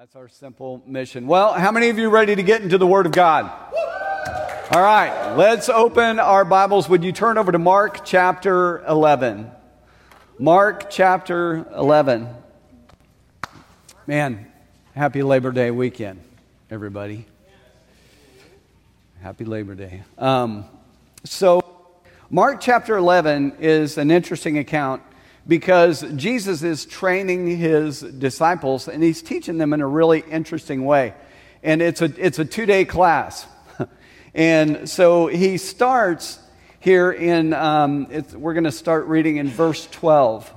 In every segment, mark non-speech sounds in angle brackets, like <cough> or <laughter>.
That's our simple mission. Well, how many of you ready to get into the Word of God? All right, let's open our Bibles. Would you turn over to Mark chapter 11? Mark chapter 11. Man, happy Labor Day weekend, everybody. Happy Labor Day. Um, so, Mark chapter 11 is an interesting account because Jesus is training his disciples and he's teaching them in a really interesting way. And it's a, it's a two day class. <laughs> and so he starts here in, um, we're going to start reading in verse 12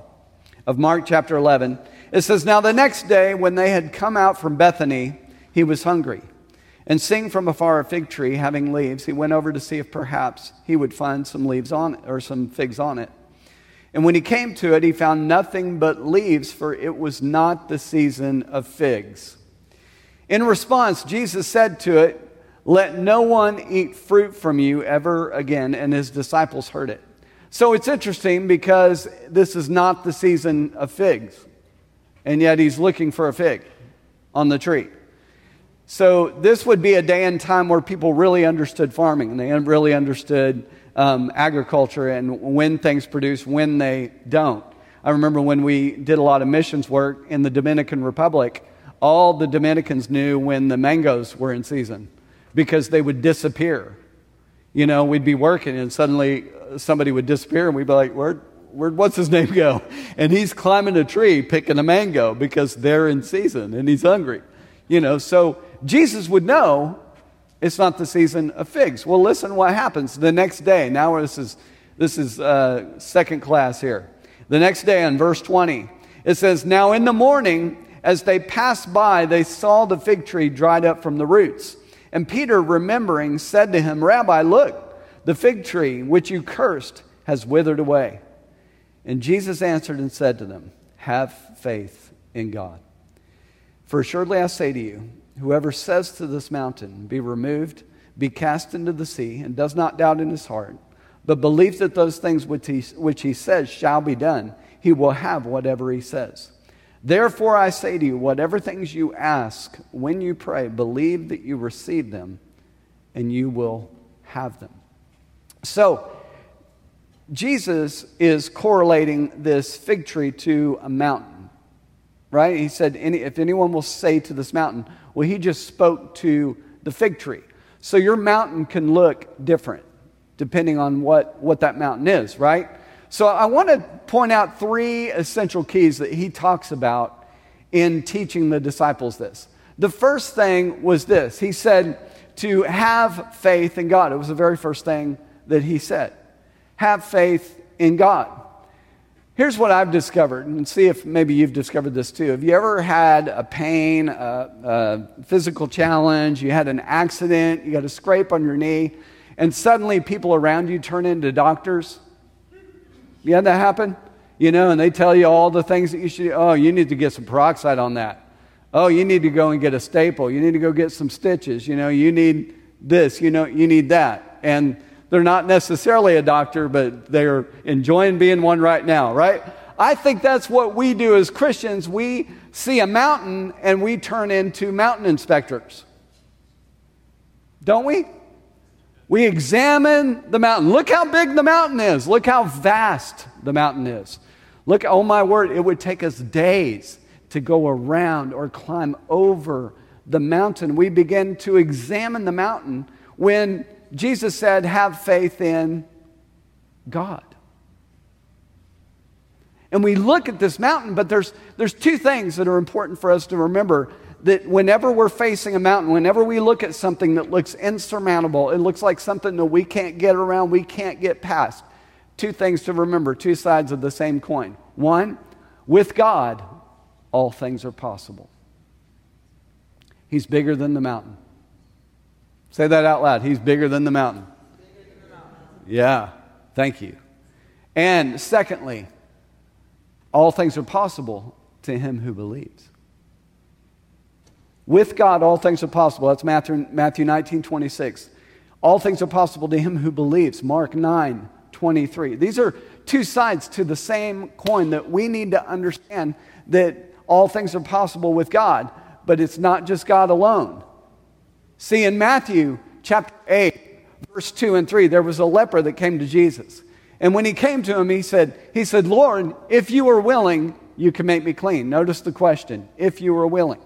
of Mark chapter 11. It says, Now the next day, when they had come out from Bethany, he was hungry. And seeing from afar a fig tree having leaves, he went over to see if perhaps he would find some leaves on it or some figs on it. And when he came to it, he found nothing but leaves, for it was not the season of figs. In response, Jesus said to it, Let no one eat fruit from you ever again. And his disciples heard it. So it's interesting because this is not the season of figs. And yet he's looking for a fig on the tree. So this would be a day and time where people really understood farming and they really understood um, agriculture and when things produce, when they don't. I remember when we did a lot of missions work in the Dominican Republic, all the Dominicans knew when the mangoes were in season because they would disappear. You know, we'd be working and suddenly uh, somebody would disappear and we'd be like, where, where, what's his <laughs> name go? And he's climbing a tree picking a mango because they're in season and he's hungry. You know, so Jesus would know it's not the season of figs. Well, listen what happens the next day. Now, this is, this is uh, second class here. The next day, in verse 20, it says, Now in the morning, as they passed by, they saw the fig tree dried up from the roots. And Peter, remembering, said to him, Rabbi, look, the fig tree which you cursed has withered away. And Jesus answered and said to them, Have faith in God. For assuredly I say to you, Whoever says to this mountain, Be removed, be cast into the sea, and does not doubt in his heart, but believes that those things which he, which he says shall be done, he will have whatever he says. Therefore, I say to you, whatever things you ask when you pray, believe that you receive them, and you will have them. So, Jesus is correlating this fig tree to a mountain, right? He said, If anyone will say to this mountain, well, he just spoke to the fig tree. So your mountain can look different depending on what, what that mountain is, right? So I want to point out three essential keys that he talks about in teaching the disciples this. The first thing was this he said to have faith in God. It was the very first thing that he said. Have faith in God. Here's what I've discovered, and see if maybe you've discovered this too. Have you ever had a pain, a, a, physical challenge, you had an accident, you got a scrape on your knee, and suddenly people around you turn into doctors? You had that happen? You know, and they tell you all the things that you should, oh, you need to get some peroxide on that. Oh, you need to go and get a staple. You need to go get some stitches. You know, you need this, you know, you need that. And they're not necessarily a doctor, but they're enjoying being one right now, right? I think that's what we do as Christians. We see a mountain and we turn into mountain inspectors. Don't we? We examine the mountain. Look how big the mountain is. Look how vast the mountain is. Look, oh my word, it would take us days to go around or climb over the mountain. We begin to examine the mountain when Jesus said, have faith in God. And we look at this mountain, but there's, there's two things that are important for us to remember that whenever we're facing a mountain, whenever we look at something that looks insurmountable, it looks like something that we can't get around, we can't get past. Two things to remember, two sides of the same coin. One, with God, all things are possible. He's bigger than the mountain. Say that out loud. He's bigger than the mountain. Yeah, thank you. And secondly, all things are possible to him who believes. With God, all things are possible. That's Matthew, Matthew 19, 26. All things are possible to him who believes. Mark 9, 23. These are two sides to the same coin that we need to understand that all things are possible with God. but it's not just God alone. See, in Matthew chapter 8, verse 2 and 3, there was a leper that came to Jesus. And when he came to him, he said, he said, Lord, if you are willing, you can make me clean. Notice the question, if you are willing.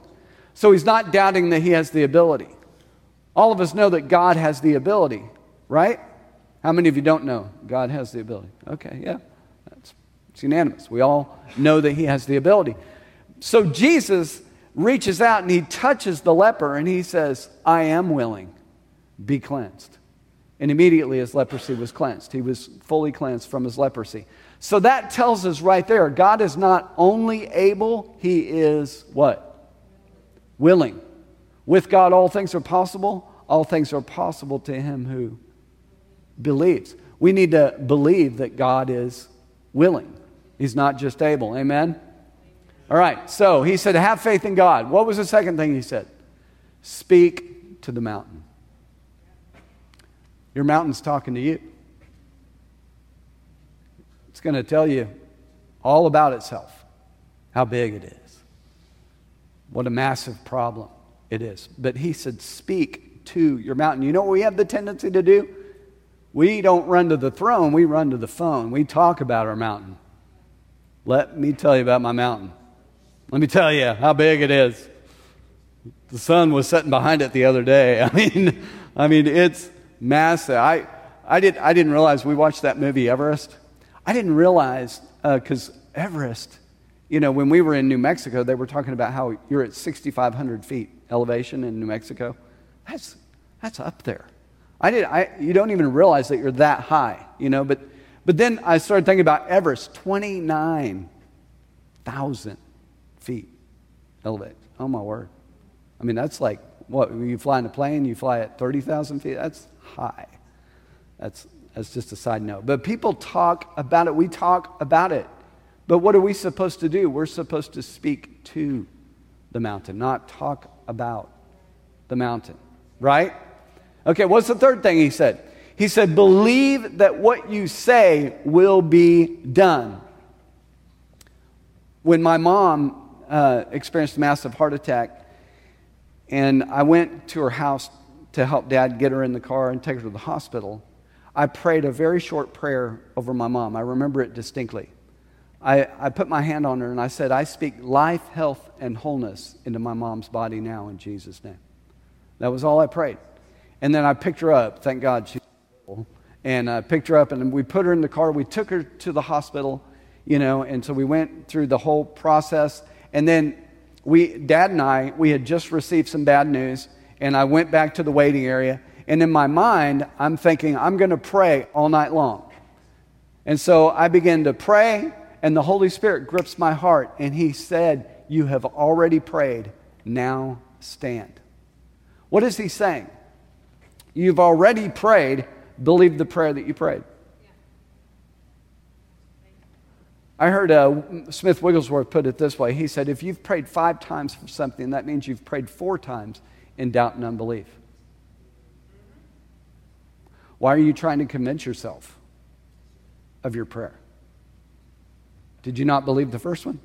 So he's not doubting that he has the ability. All of us know that God has the ability, right? How many of you don't know God has the ability? Okay, yeah. It's unanimous. We all know that he has the ability. So Jesus reaches out and he touches the leper and he says, I am willing, be cleansed. And immediately his leprosy was cleansed. He was fully cleansed from his leprosy. So that tells us right there God is not only able, he is what? Willing. With God, all things are possible. All things are possible to him who believes. We need to believe that God is willing. He's not just able. Amen? All right, so he said, Have faith in God. What was the second thing he said? Speak to the mountain. Your mountain's talking to you. It's going to tell you all about itself, how big it is, what a massive problem it is. But he said, Speak to your mountain. You know what we have the tendency to do? We don't run to the throne, we run to the phone. We talk about our mountain. Let me tell you about my mountain. Let me tell you how big it is. The sun was setting behind it the other day. <laughs> I mean, I mean, it's massive. I, I, did, I didn't realize we watched that movie Everest. I didn't realize because uh, Everest, you know, when we were in New Mexico, they were talking about how you're at 6,500 feet elevation in New Mexico. That's that's up there. I did. I, you don't even realize that you're that high, you know. But but then I started thinking about Everest, 29,000 feet elevation. Oh my word! I mean, that's like what you fly in a plane. You fly at 30,000 feet. That's high. That's, that's just a side note. But people talk about it. We talk about it. But what are we supposed to do? We're supposed to speak to the mountain, not talk about the mountain, right? Okay, what's the third thing he said? He said, Believe that what you say will be done. When my mom uh, experienced a massive heart attack, and I went to her house to help dad get her in the car and take her to the hospital, I prayed a very short prayer over my mom. I remember it distinctly. I, I put my hand on her and I said, I speak life, health, and wholeness into my mom's body now in Jesus' name. That was all I prayed. And then I picked her up. Thank God she and I picked her up and we put her in the car. We took her to the hospital, you know, and so we went through the whole process. And then we, Dad and I, we had just received some bad news and I went back to the waiting area. And in my mind, I'm thinking, I'm going to pray all night long. And so I began to pray, and the Holy Spirit grips my heart, and He said, You have already prayed, now stand. What is He saying? You've already prayed, believe the prayer that you prayed. I heard uh, Smith Wigglesworth put it this way. He said, If you've prayed five times for something, that means you've prayed four times in doubt and unbelief? Why are you trying to convince yourself of your prayer? Did you not believe the first one?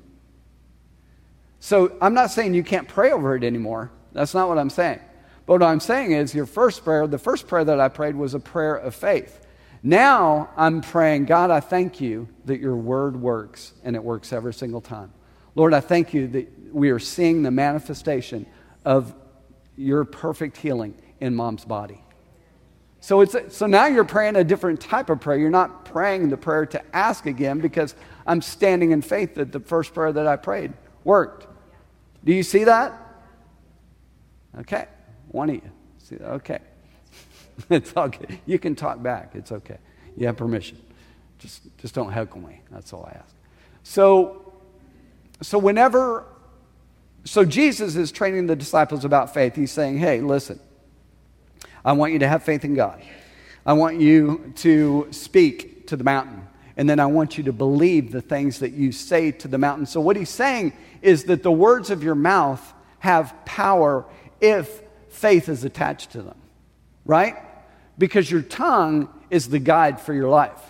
So I'm not saying you can't pray over it anymore. That's not what I'm saying. But what I'm saying is your first prayer, the first prayer that I prayed was a prayer of faith. Now I'm praying, God, I thank you that your word works and it works every single time. Lord, I thank you that we are seeing the manifestation of your perfect healing in mom's body. So, it's, so now you're praying a different type of prayer. You're not praying the prayer to ask again because I'm standing in faith that the first prayer that I prayed worked. Do you see that? Okay. One of you. See, okay. <laughs> it's okay. You can talk back. It's okay. You have permission. Just, just don't heckle me. That's all I ask. So, so whenever so Jesus is training the disciples about faith. He's saying, hey, listen, I want you to have faith in God. I want you to speak to the mountain. And then I want you to believe the things that you say to the mountain. So, what he's saying is that the words of your mouth have power if faith is attached to them, right? Because your tongue is the guide for your life.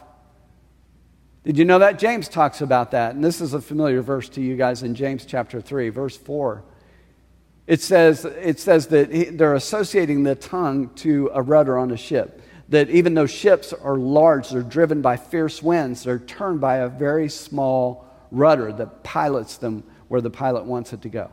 Did you know that? James talks about that. And this is a familiar verse to you guys in James chapter 3, verse 4. It says, it says that they're associating the tongue to a rudder on a ship. That even though ships are large, they're driven by fierce winds, they're turned by a very small rudder that pilots them where the pilot wants it to go.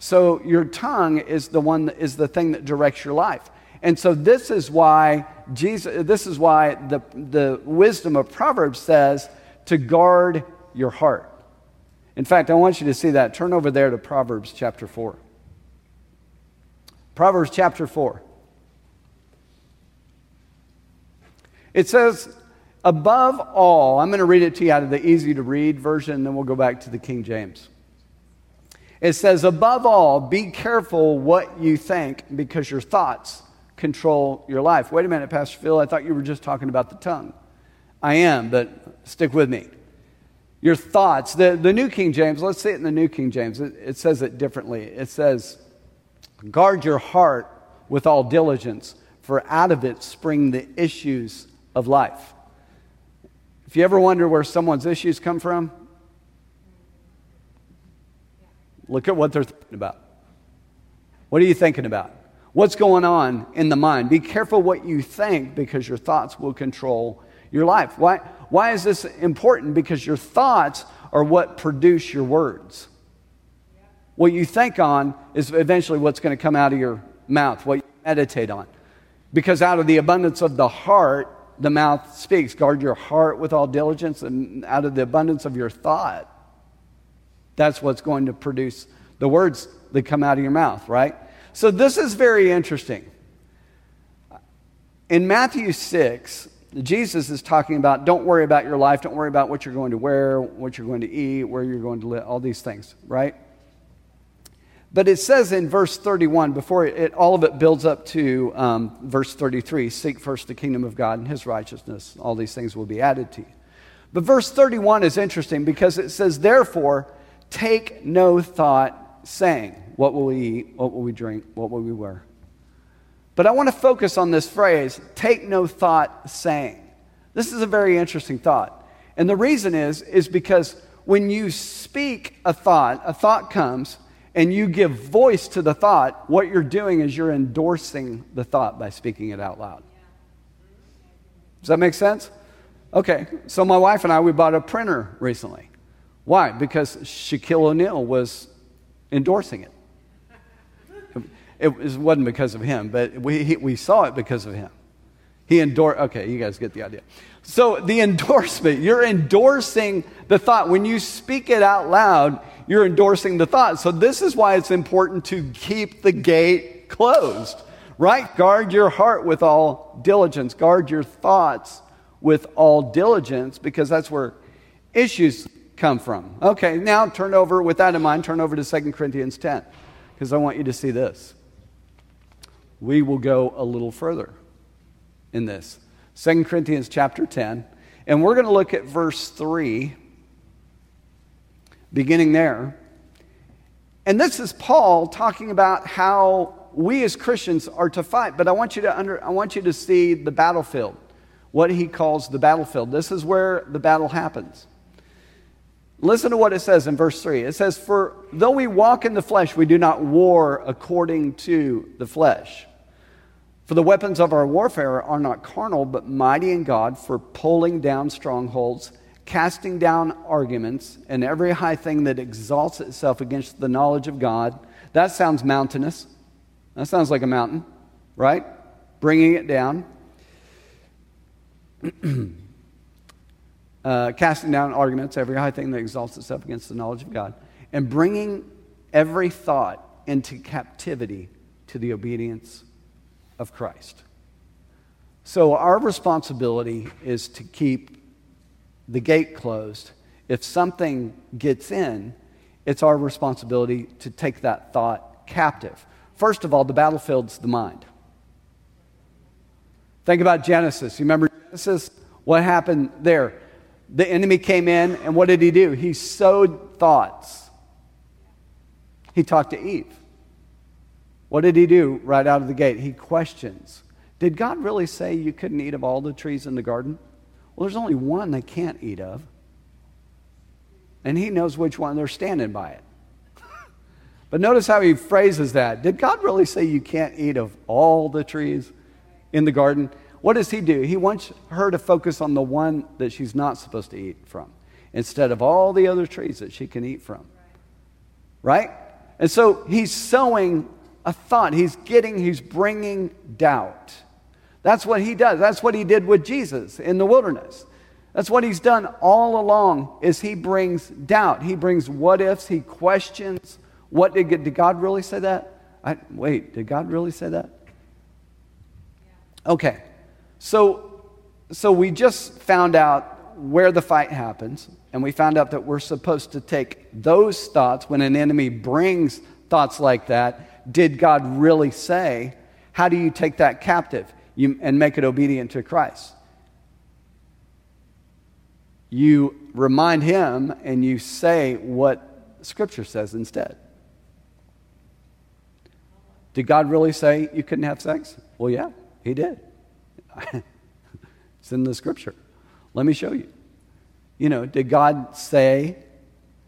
So your tongue is the one that is the thing that directs your life. And so this is why Jesus this is why the, the wisdom of Proverbs says to guard your heart. In fact, I want you to see that. Turn over there to Proverbs chapter 4. Proverbs chapter 4. It says, above all, I'm going to read it to you out of the easy to read version, and then we'll go back to the King James. It says, above all, be careful what you think because your thoughts control your life. Wait a minute, Pastor Phil, I thought you were just talking about the tongue. I am, but stick with me. Your thoughts, the, the New King James, let's say it in the New King James, it, it says it differently. It says, guard your heart with all diligence, for out of it spring the issues of life. If you ever wonder where someone's issues come from, look at what they're thinking about. What are you thinking about? What's going on in the mind? Be careful what you think because your thoughts will control your life. Why, why is this important? Because your thoughts are what produce your words. What you think on is eventually what's going to come out of your mouth, what you meditate on. Because out of the abundance of the heart, the mouth speaks. Guard your heart with all diligence, and out of the abundance of your thought, that's what's going to produce the words that come out of your mouth, right? So this is very interesting. In Matthew 6, Jesus is talking about don't worry about your life, don't worry about what you're going to wear, what you're going to eat, where you're going to live, all these things, right? But it says in verse 31, before it, all of it builds up to um, verse 33 seek first the kingdom of God and his righteousness, all these things will be added to you. But verse 31 is interesting because it says, therefore, take no thought saying, What will we eat? What will we drink? What will we wear? But I want to focus on this phrase, take no thought saying. This is a very interesting thought. And the reason is, is because when you speak a thought, a thought comes, and you give voice to the thought, what you're doing is you're endorsing the thought by speaking it out loud. Does that make sense? Okay, so my wife and I, we bought a printer recently. Why? Because Shaquille O'Neal was endorsing it. It wasn't because of him, but we, he, we saw it because of him. He endorsed, okay, you guys get the idea. So the <laughs> endorsement, you're endorsing the thought. When you speak it out loud, you're endorsing the thought. So this is why it's important to keep the gate closed, right? Guard your heart with all diligence, guard your thoughts with all diligence, because that's where issues come from. Okay, now turn over, with that in mind, turn over to 2 Corinthians 10, because I want you to see this we will go a little further in this. 2 Corinthians chapter 10, and we're going to look at verse 3, beginning there. And this is Paul talking about how we as Christians are to fight, but I want you to under, I want you to see the battlefield, what he calls the battlefield. This is where the battle happens. Listen to what it says in verse 3. It says, For though we walk in the flesh, we do not war according to the flesh. For the weapons of our warfare are not carnal, but mighty in God for pulling down strongholds, casting down arguments, and every high thing that exalts itself against the knowledge of God. That sounds mountainous. That sounds like a mountain, right? Bringing it down. <clears throat> uh, casting down arguments, every high thing that exalts itself against the knowledge of God, and bringing every thought into captivity to the obedience of Christ. So, our responsibility is to keep the gate closed. If something gets in, it's our responsibility to take that thought captive. First of all, the battlefield's the mind. Think about Genesis. You remember Genesis? What happened there? The enemy came in, and what did he do? He sowed thoughts. He talked to Eve. What did he do right out of the gate? He questions Did God really say you couldn't eat of all the trees in the garden? Well, there's only one they can't eat of. And he knows which one they're standing by it. <laughs> But notice how he phrases that. Did God really say you can't eat of all the trees in the garden? What does he do? He wants her to focus on the one that she's not supposed to eat from instead of all the other trees that she can eat from. Right? And so he's sowing a thought. He's getting, he's bringing doubt. That's what he does. That's what he did with Jesus in the wilderness. That's what he's done all along is he brings doubt. He brings what ifs, he questions what did, did God really say that? I, wait, did God really say that? Okay. So so we just found out where the fight happens and we found out that we're supposed to take those thoughts when an enemy brings thoughts like that, did God really say? How do you take that captive and make it obedient to Christ? you remind him and you say what Scripture says instead. Did God really say you couldn't have sex? Well, yeah, He did. <laughs> it's in the Scripture. Let me show you. You know, did God say?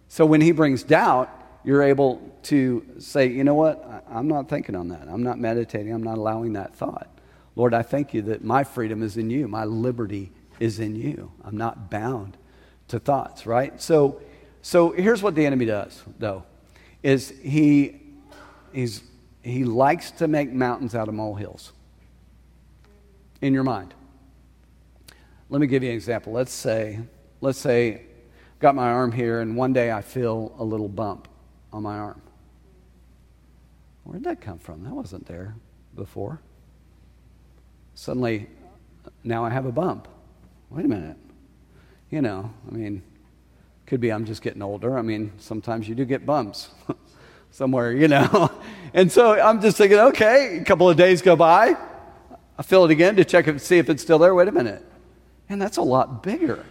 So when He brings doubt, you're able to say, you know what? I'm not thinking on that. I'm not meditating. I'm not allowing that thought. Lord, I thank you that my freedom is in you. My liberty is in you. I'm not bound to thoughts, right? So, so here's what the enemy does, though, is he, he's, he likes to make mountains out of molehills in your mind. Let me give you an example. Let's say, let's say, got my arm here, and one day I feel a little bump on my arm. Where'd that come from? That wasn't there before. Suddenly, now I have a bump. Wait a minute you know, I mean, could be I'm just getting older. I mean, sometimes you do get bumps <laughs> somewhere, you know. <laughs> and so I'm just thinking, okay, a couple of days go by. I fill it again to check and see if it's still there. Wait a minute. And that's a lot bigger.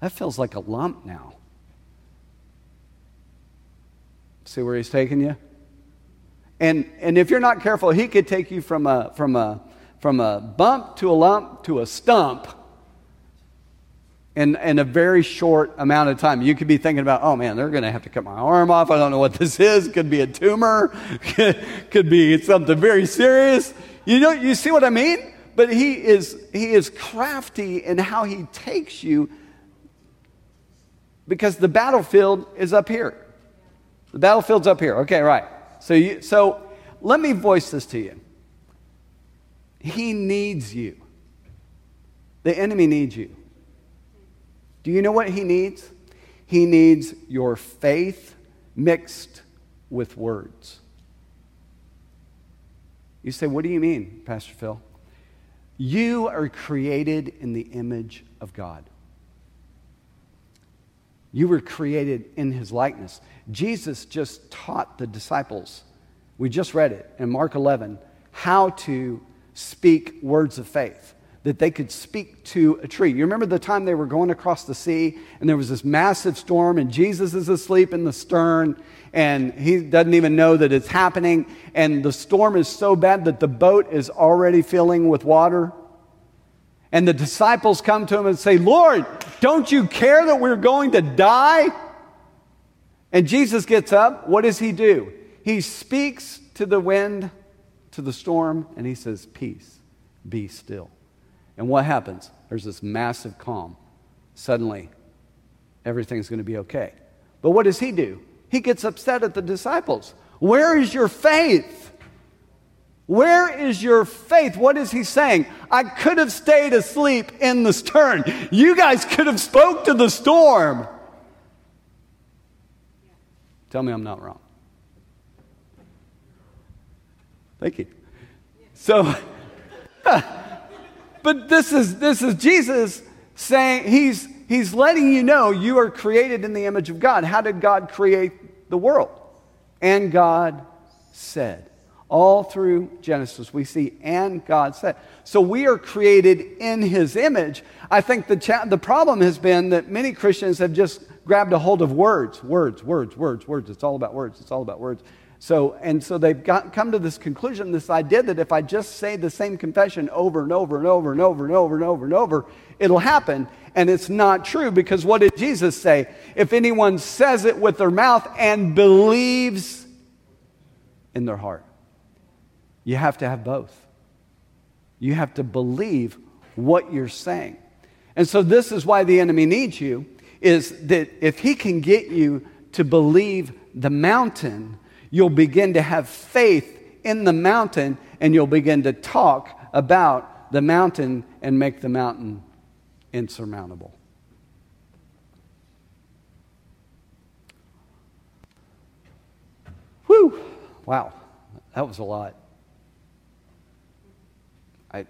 That feels like a lump now. See where he's taking you? And, and if you're not careful, he could take you from a, from, a, from a bump to a lump to a stump in, in a very short amount of time. You could be thinking about, oh man, they're going to have to cut my arm off. I don't know what this is. Could be a tumor, <laughs> could be something very serious. You know, you see what I mean? But he is, he is crafty in how he takes you because the battlefield is up here. The battlefield's up here. Okay, right. So, you, so let me voice this to you. He needs you. The enemy needs you. Do you know what he needs? He needs your faith mixed with words. You say, What do you mean, Pastor Phil? You are created in the image of God. You were created in his likeness. Jesus just taught the disciples, we just read it in Mark 11, how to speak words of faith that they could speak to a tree. You remember the time they were going across the sea and there was this massive storm and Jesus is asleep in the stern and he doesn't even know that it's happening and the storm is so bad that the boat is already filling with water. And the disciples come to him and say, Lord, don't you care that we're going to die? And Jesus gets up. What does he do? He speaks to the wind, to the storm, and he says, Peace, be still. And what happens? There's this massive calm. Suddenly, everything's going to be okay. But what does he do? He gets upset at the disciples. Where is your faith? Where is your faith? What is he saying? I could have stayed asleep in the stern. You guys could have spoke to the storm. Tell me I'm not wrong. Thank you. So <laughs> But this is, this is Jesus saying, he's, he's letting you know you are created in the image of God. How did God create the world? And God said. All through Genesis, we see, and God said. So we are created in his image. I think the, cha- the problem has been that many Christians have just grabbed a hold of words, words, words, words, words. It's all about words. It's all about words. So, and so they've got, come to this conclusion, this idea that if I just say the same confession over and over and over and over and over and over and over, it'll happen. And it's not true because what did Jesus say? If anyone says it with their mouth and believes in their heart. You have to have both. You have to believe what you're saying. And so this is why the enemy needs you is that if he can get you to believe the mountain, you'll begin to have faith in the mountain and you'll begin to talk about the mountain and make the mountain insurmountable. Whew! Wow, that was a lot. I,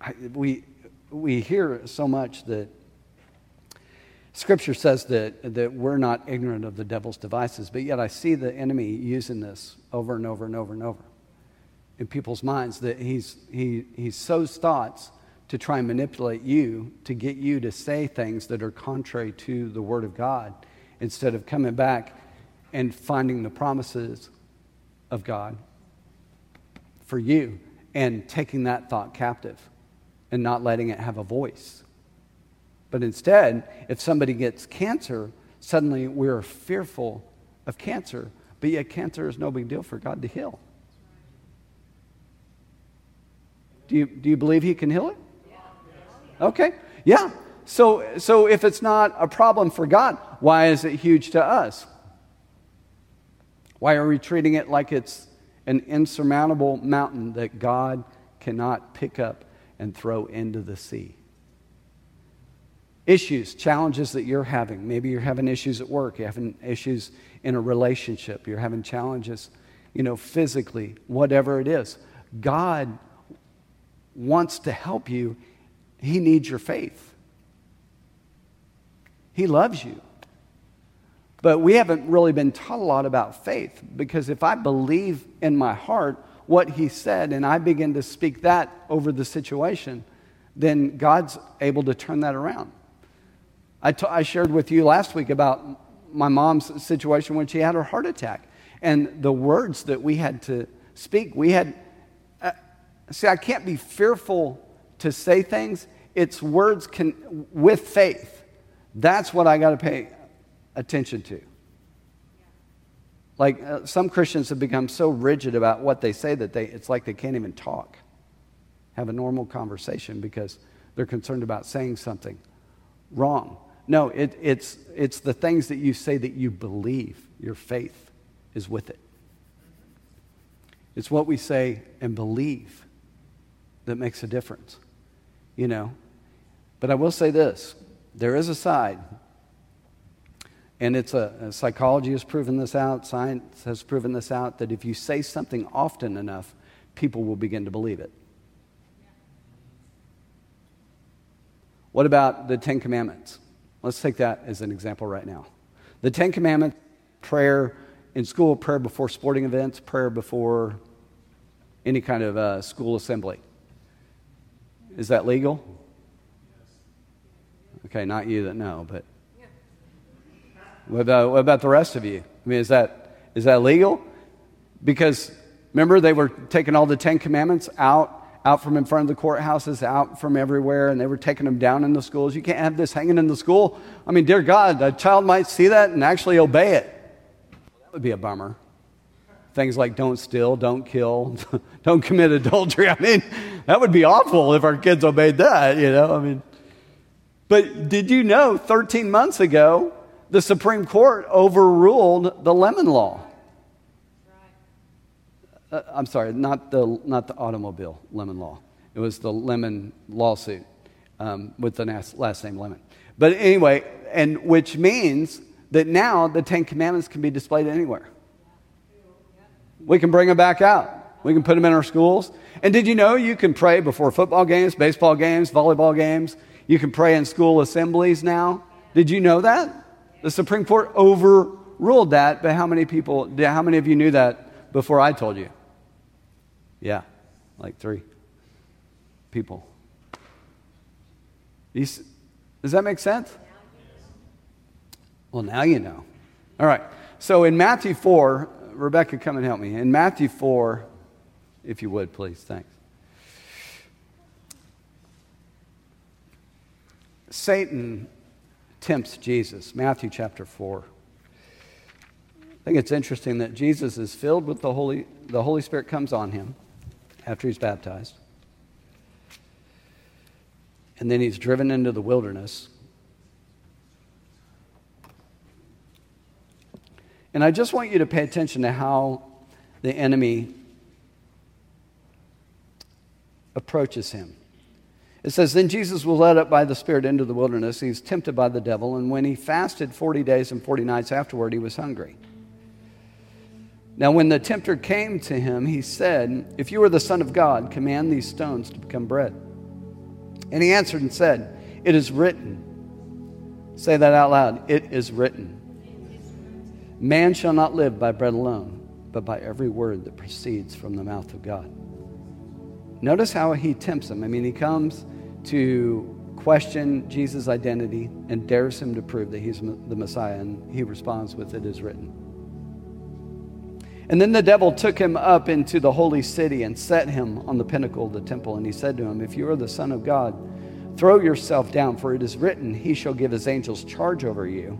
I, we, we hear so much that Scripture says that, that we're not ignorant of the devil's devices, but yet I see the enemy using this over and over and over and over in people's minds that he's, he, he sows thoughts to try and manipulate you to get you to say things that are contrary to the Word of God instead of coming back and finding the promises of God for you and taking that thought captive and not letting it have a voice. But instead, if somebody gets cancer, suddenly we're fearful of cancer, but yet cancer is no big deal for God to heal. Do you, do you believe He can heal it? Okay, yeah. So, so if it's not a problem for God, why is it huge to us? Why are we treating it like it's an insurmountable mountain that God cannot pick up and throw into the sea? Issues, challenges that you're having. Maybe you're having issues at work, you're having issues in a relationship, you're having challenges, you know, physically, whatever it is. God wants to help you, He needs your faith. He loves you. But we haven't really been taught a lot about faith because if I believe in my heart what He said and I begin to speak that over the situation, then God's able to turn that around. I, t- I shared with you last week about my mom's situation when she had her heart attack and the words that we had to speak. We had See, I can't be fearful to say things. It's words can, with faith. That's what I got to pay attention to. Like uh, some Christians have become so rigid about what they say that they, it's like they can't even talk, have a normal conversation because they're concerned about saying something wrong. No, it, it's, it's the things that you say that you believe. Your faith is with it. It's what we say and believe that makes a difference, you know. But I will say this there is a side, and it's a, psychology has proven this out, science has proven this out, that if you say something often enough, people will begin to believe it. What about the Ten Commandments? Let's take that as an example right now. The Ten Commandments, prayer in school, prayer before sporting events, prayer before any kind of uh, school assembly. Is that legal? Okay, not you that know, but what about, what about the rest of you? I mean, is that, is that legal? Because remember, they were taking all the Ten Commandments out, out from in front of the courthouses, out from everywhere, and they were taking them down in the schools. You can't have this hanging in the school. I mean, dear God, a child might see that and actually obey it. That would be a bummer. Things like don't steal, don't kill, <laughs> don't commit adultery. <laughs> I mean, that would be awful if our kids obeyed that, you know? I mean, but did you know 13 months ago, the Supreme Court overruled the lemon law? Uh, I'm sorry, not the, not the automobile lemon law. It was the lemon lawsuit um, with the last name Lemon. But anyway, and which means that now the Ten Commandments can be displayed anywhere. We can bring them back out. We can put them in our schools. And did you know you can pray before football games, baseball games, volleyball games? You can pray in school assemblies now. Did you know that? The Supreme Court overruled that, but how many people, how many of you knew that before I told you? Yeah, like three people. Does that make sense? Well, now you know. All right. So in Matthew 4, Rebecca, come and help me. In Matthew 4, if you would, please. Thanks. Satan tempts Jesus. Matthew chapter 4. I think it's interesting that Jesus is filled with the Holy, the Holy Spirit comes on him after he's baptized. And then he's driven into the wilderness. And I just want you to pay attention to how the enemy approaches him. It says, Then Jesus was led up by the Spirit into the wilderness. He's tempted by the devil, and when he fasted 40 days and 40 nights afterward, he was hungry. Now, when the tempter came to him, he said, If you are the Son of God, command these stones to become bread. And he answered and said, It is written. Say that out loud. It is written. Man shall not live by bread alone, but by every word that proceeds from the mouth of God. Notice how he tempts him. I mean, he comes to question Jesus' identity and dares him to prove that he's the Messiah, and he responds with, It is written. And then the devil took him up into the holy city and set him on the pinnacle of the temple. And he said to him, If you are the Son of God, throw yourself down, for it is written, He shall give His angels charge over you.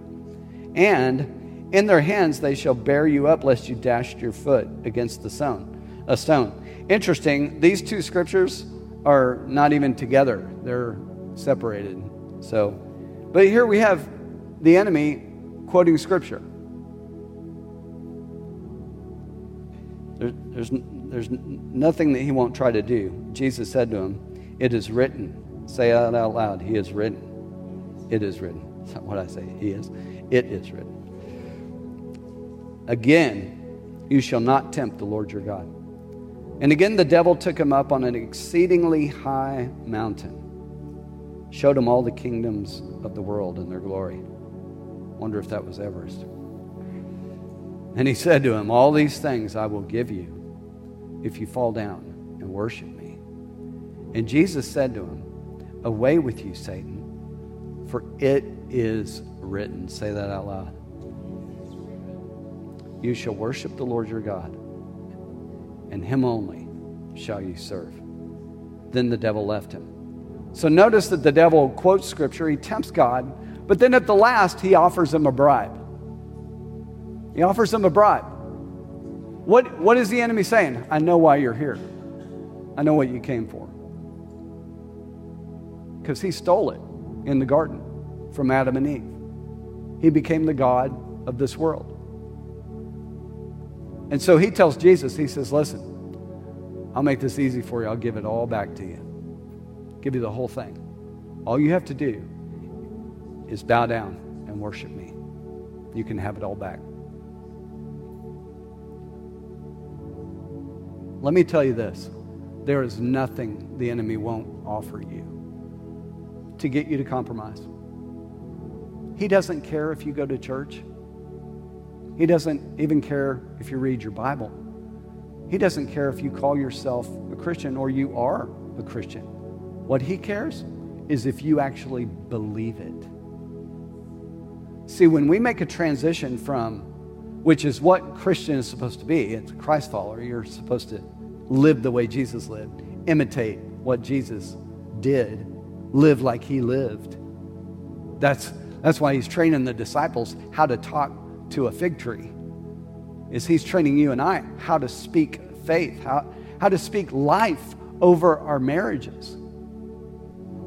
And in their hands they shall bear you up, lest you dash your foot against the stone. A stone. Interesting, these two scriptures are not even together, they're separated. So, but here we have the enemy quoting scripture. There, there's, there's nothing that he won't try to do. Jesus said to him, It is written. Say it out loud. He is written. It is written. That's not what I say. He is. It is written. Again, you shall not tempt the Lord your God. And again, the devil took him up on an exceedingly high mountain, showed him all the kingdoms of the world and their glory. Wonder if that was Everest. And he said to him, All these things I will give you if you fall down and worship me. And Jesus said to him, Away with you, Satan, for it is written. Say that out loud. You shall worship the Lord your God, and him only shall you serve. Then the devil left him. So notice that the devil quotes scripture, he tempts God, but then at the last, he offers him a bribe. He offers them a bribe. What, what is the enemy saying? I know why you're here. I know what you came for. Because he stole it in the garden from Adam and Eve. He became the God of this world. And so he tells Jesus, he says, Listen, I'll make this easy for you. I'll give it all back to you. Give you the whole thing. All you have to do is bow down and worship me. You can have it all back. Let me tell you this there is nothing the enemy won't offer you to get you to compromise. He doesn't care if you go to church. He doesn't even care if you read your Bible. He doesn't care if you call yourself a Christian or you are a Christian. What he cares is if you actually believe it. See, when we make a transition from which is what Christian is supposed to be. It's a Christ follower. You're supposed to live the way Jesus lived, imitate what Jesus did, live like he lived. That's, that's why he's training the disciples how to talk to a fig tree. Is he's training you and I how to speak faith, how, how to speak life over our marriages,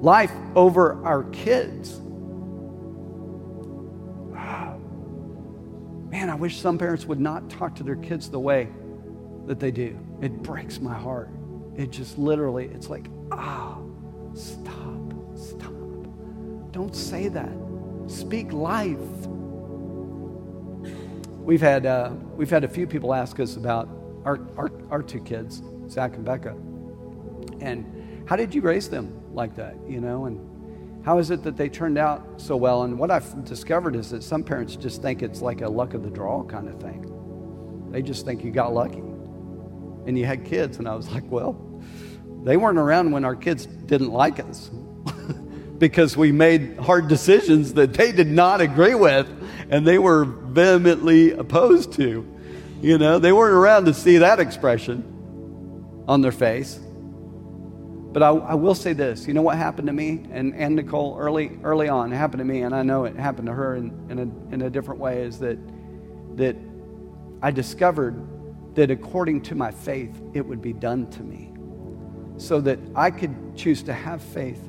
life over our kids Man, I wish some parents would not talk to their kids the way that they do. It breaks my heart. It just literally, it's like, ah, oh, stop, stop. Don't say that. Speak life. We've had, uh, we've had a few people ask us about our, our, our two kids, Zach and Becca. And how did you raise them like that, you know? And how is it that they turned out so well? And what I've discovered is that some parents just think it's like a luck of the draw kind of thing. They just think you got lucky. And you had kids. And I was <laughs> like, well, they weren't around when our kids didn't like us <laughs> because we made hard decisions that they did not agree with and they were vehemently opposed to. You know, they weren't around to see that expression on their face. But I, I, will say this you know what happened to me and, and Nicole early, early on? It happened to me, and I know it happened to her in, in, a, in a different way is that, that I discovered that according to my faith, it would be done to me. So that I could choose to have faith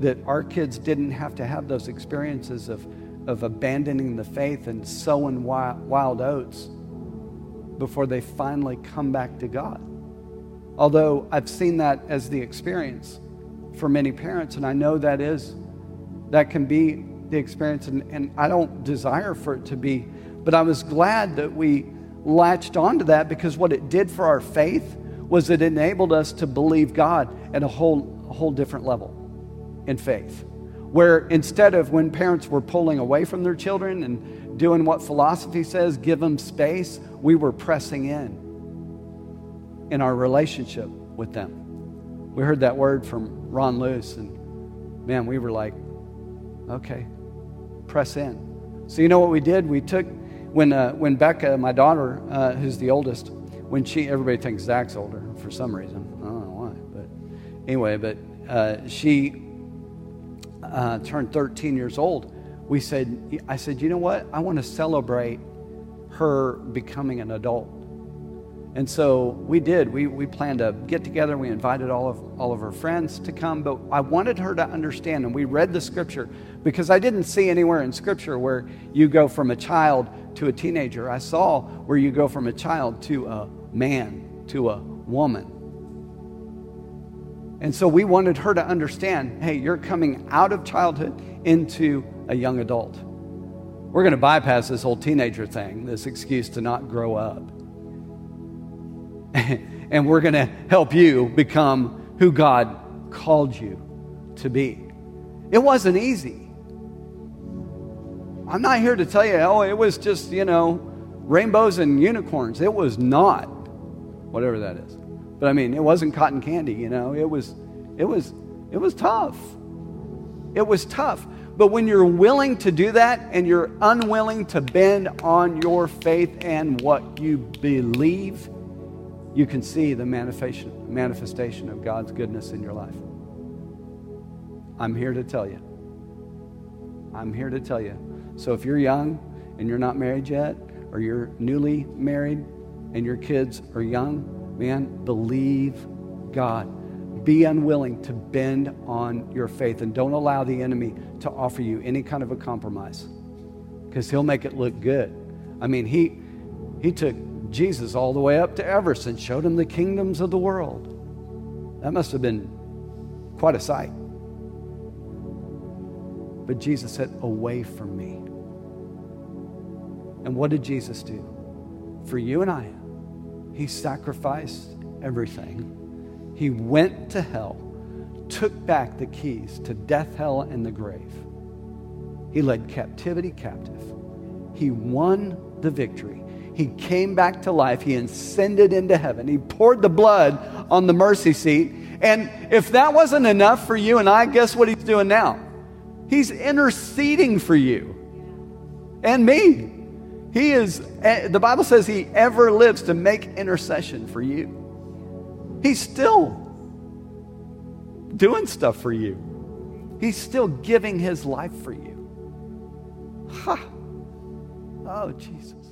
that our kids didn't have to have those experiences of, of abandoning the faith and sowing wild, wild oats before they finally come back to God. Although I've seen that as the experience for many parents, and I know that is, that can be the experience, and, and I don't desire for it to be, but I was glad that we latched onto that because what it did for our faith was it enabled us to believe God at a whole, a whole different level in faith. Where instead of when parents were pulling away from their children and doing what philosophy says, give them space, we were pressing in in our relationship with them. We heard that word from Ron Luce, and man, we were like, okay, press in. So, you know what we did? We took, when, uh, when Becca, my daughter, uh, who's the oldest, when she, everybody thinks Zach's older for some reason. I don't know why, but anyway, but uh, she uh, turned 13 years old, we said, I said, you know what? I want to celebrate her becoming an adult. And so we did. We, we planned to get together. We invited all of, all of her friends to come. But I wanted her to understand, and we read the scripture because I didn't see anywhere in scripture where you go from a child to a teenager. I saw where you go from a child to a man, to a woman. And so we wanted her to understand hey, you're coming out of childhood into a young adult. We're going to bypass this whole teenager thing, this excuse to not grow up. <laughs> and we're going to help you become who God called you to be. It wasn't easy. I'm not here to tell you, oh, it was just, you know, rainbows and unicorns. It was not, whatever that is. But I mean, it wasn't cotton candy, you know. It was it was it was tough. It was tough. But when you're willing to do that and you're unwilling to bend on your faith and what you believe, you can see the manifestation, manifestation of God's goodness in your life. I'm here to tell you. I'm here to tell you. So if you're young and you're not married yet, or you're newly married and your kids are young, Man, believe God. Be unwilling to bend on your faith and don't allow the enemy to offer you any kind of a compromise because he'll make it look good. I mean, he, he took Jesus all the way up to Everest and showed him the kingdoms of the world. That must have been quite a sight. But Jesus said, Away from me. And what did Jesus do? For you and I, he sacrificed everything. He went to hell, took back the keys to death, hell, and the grave. He led captivity captive. He won the victory. He came back to life. He ascended into heaven. He poured the blood on the mercy seat. And if that wasn't enough for you and I, guess what he's doing now? He's interceding for you and me. He is, eh, the Bible says he ever lives to make intercession for you. He's still doing stuff for you. He's still giving his life for you. Ha! Oh, Jesus.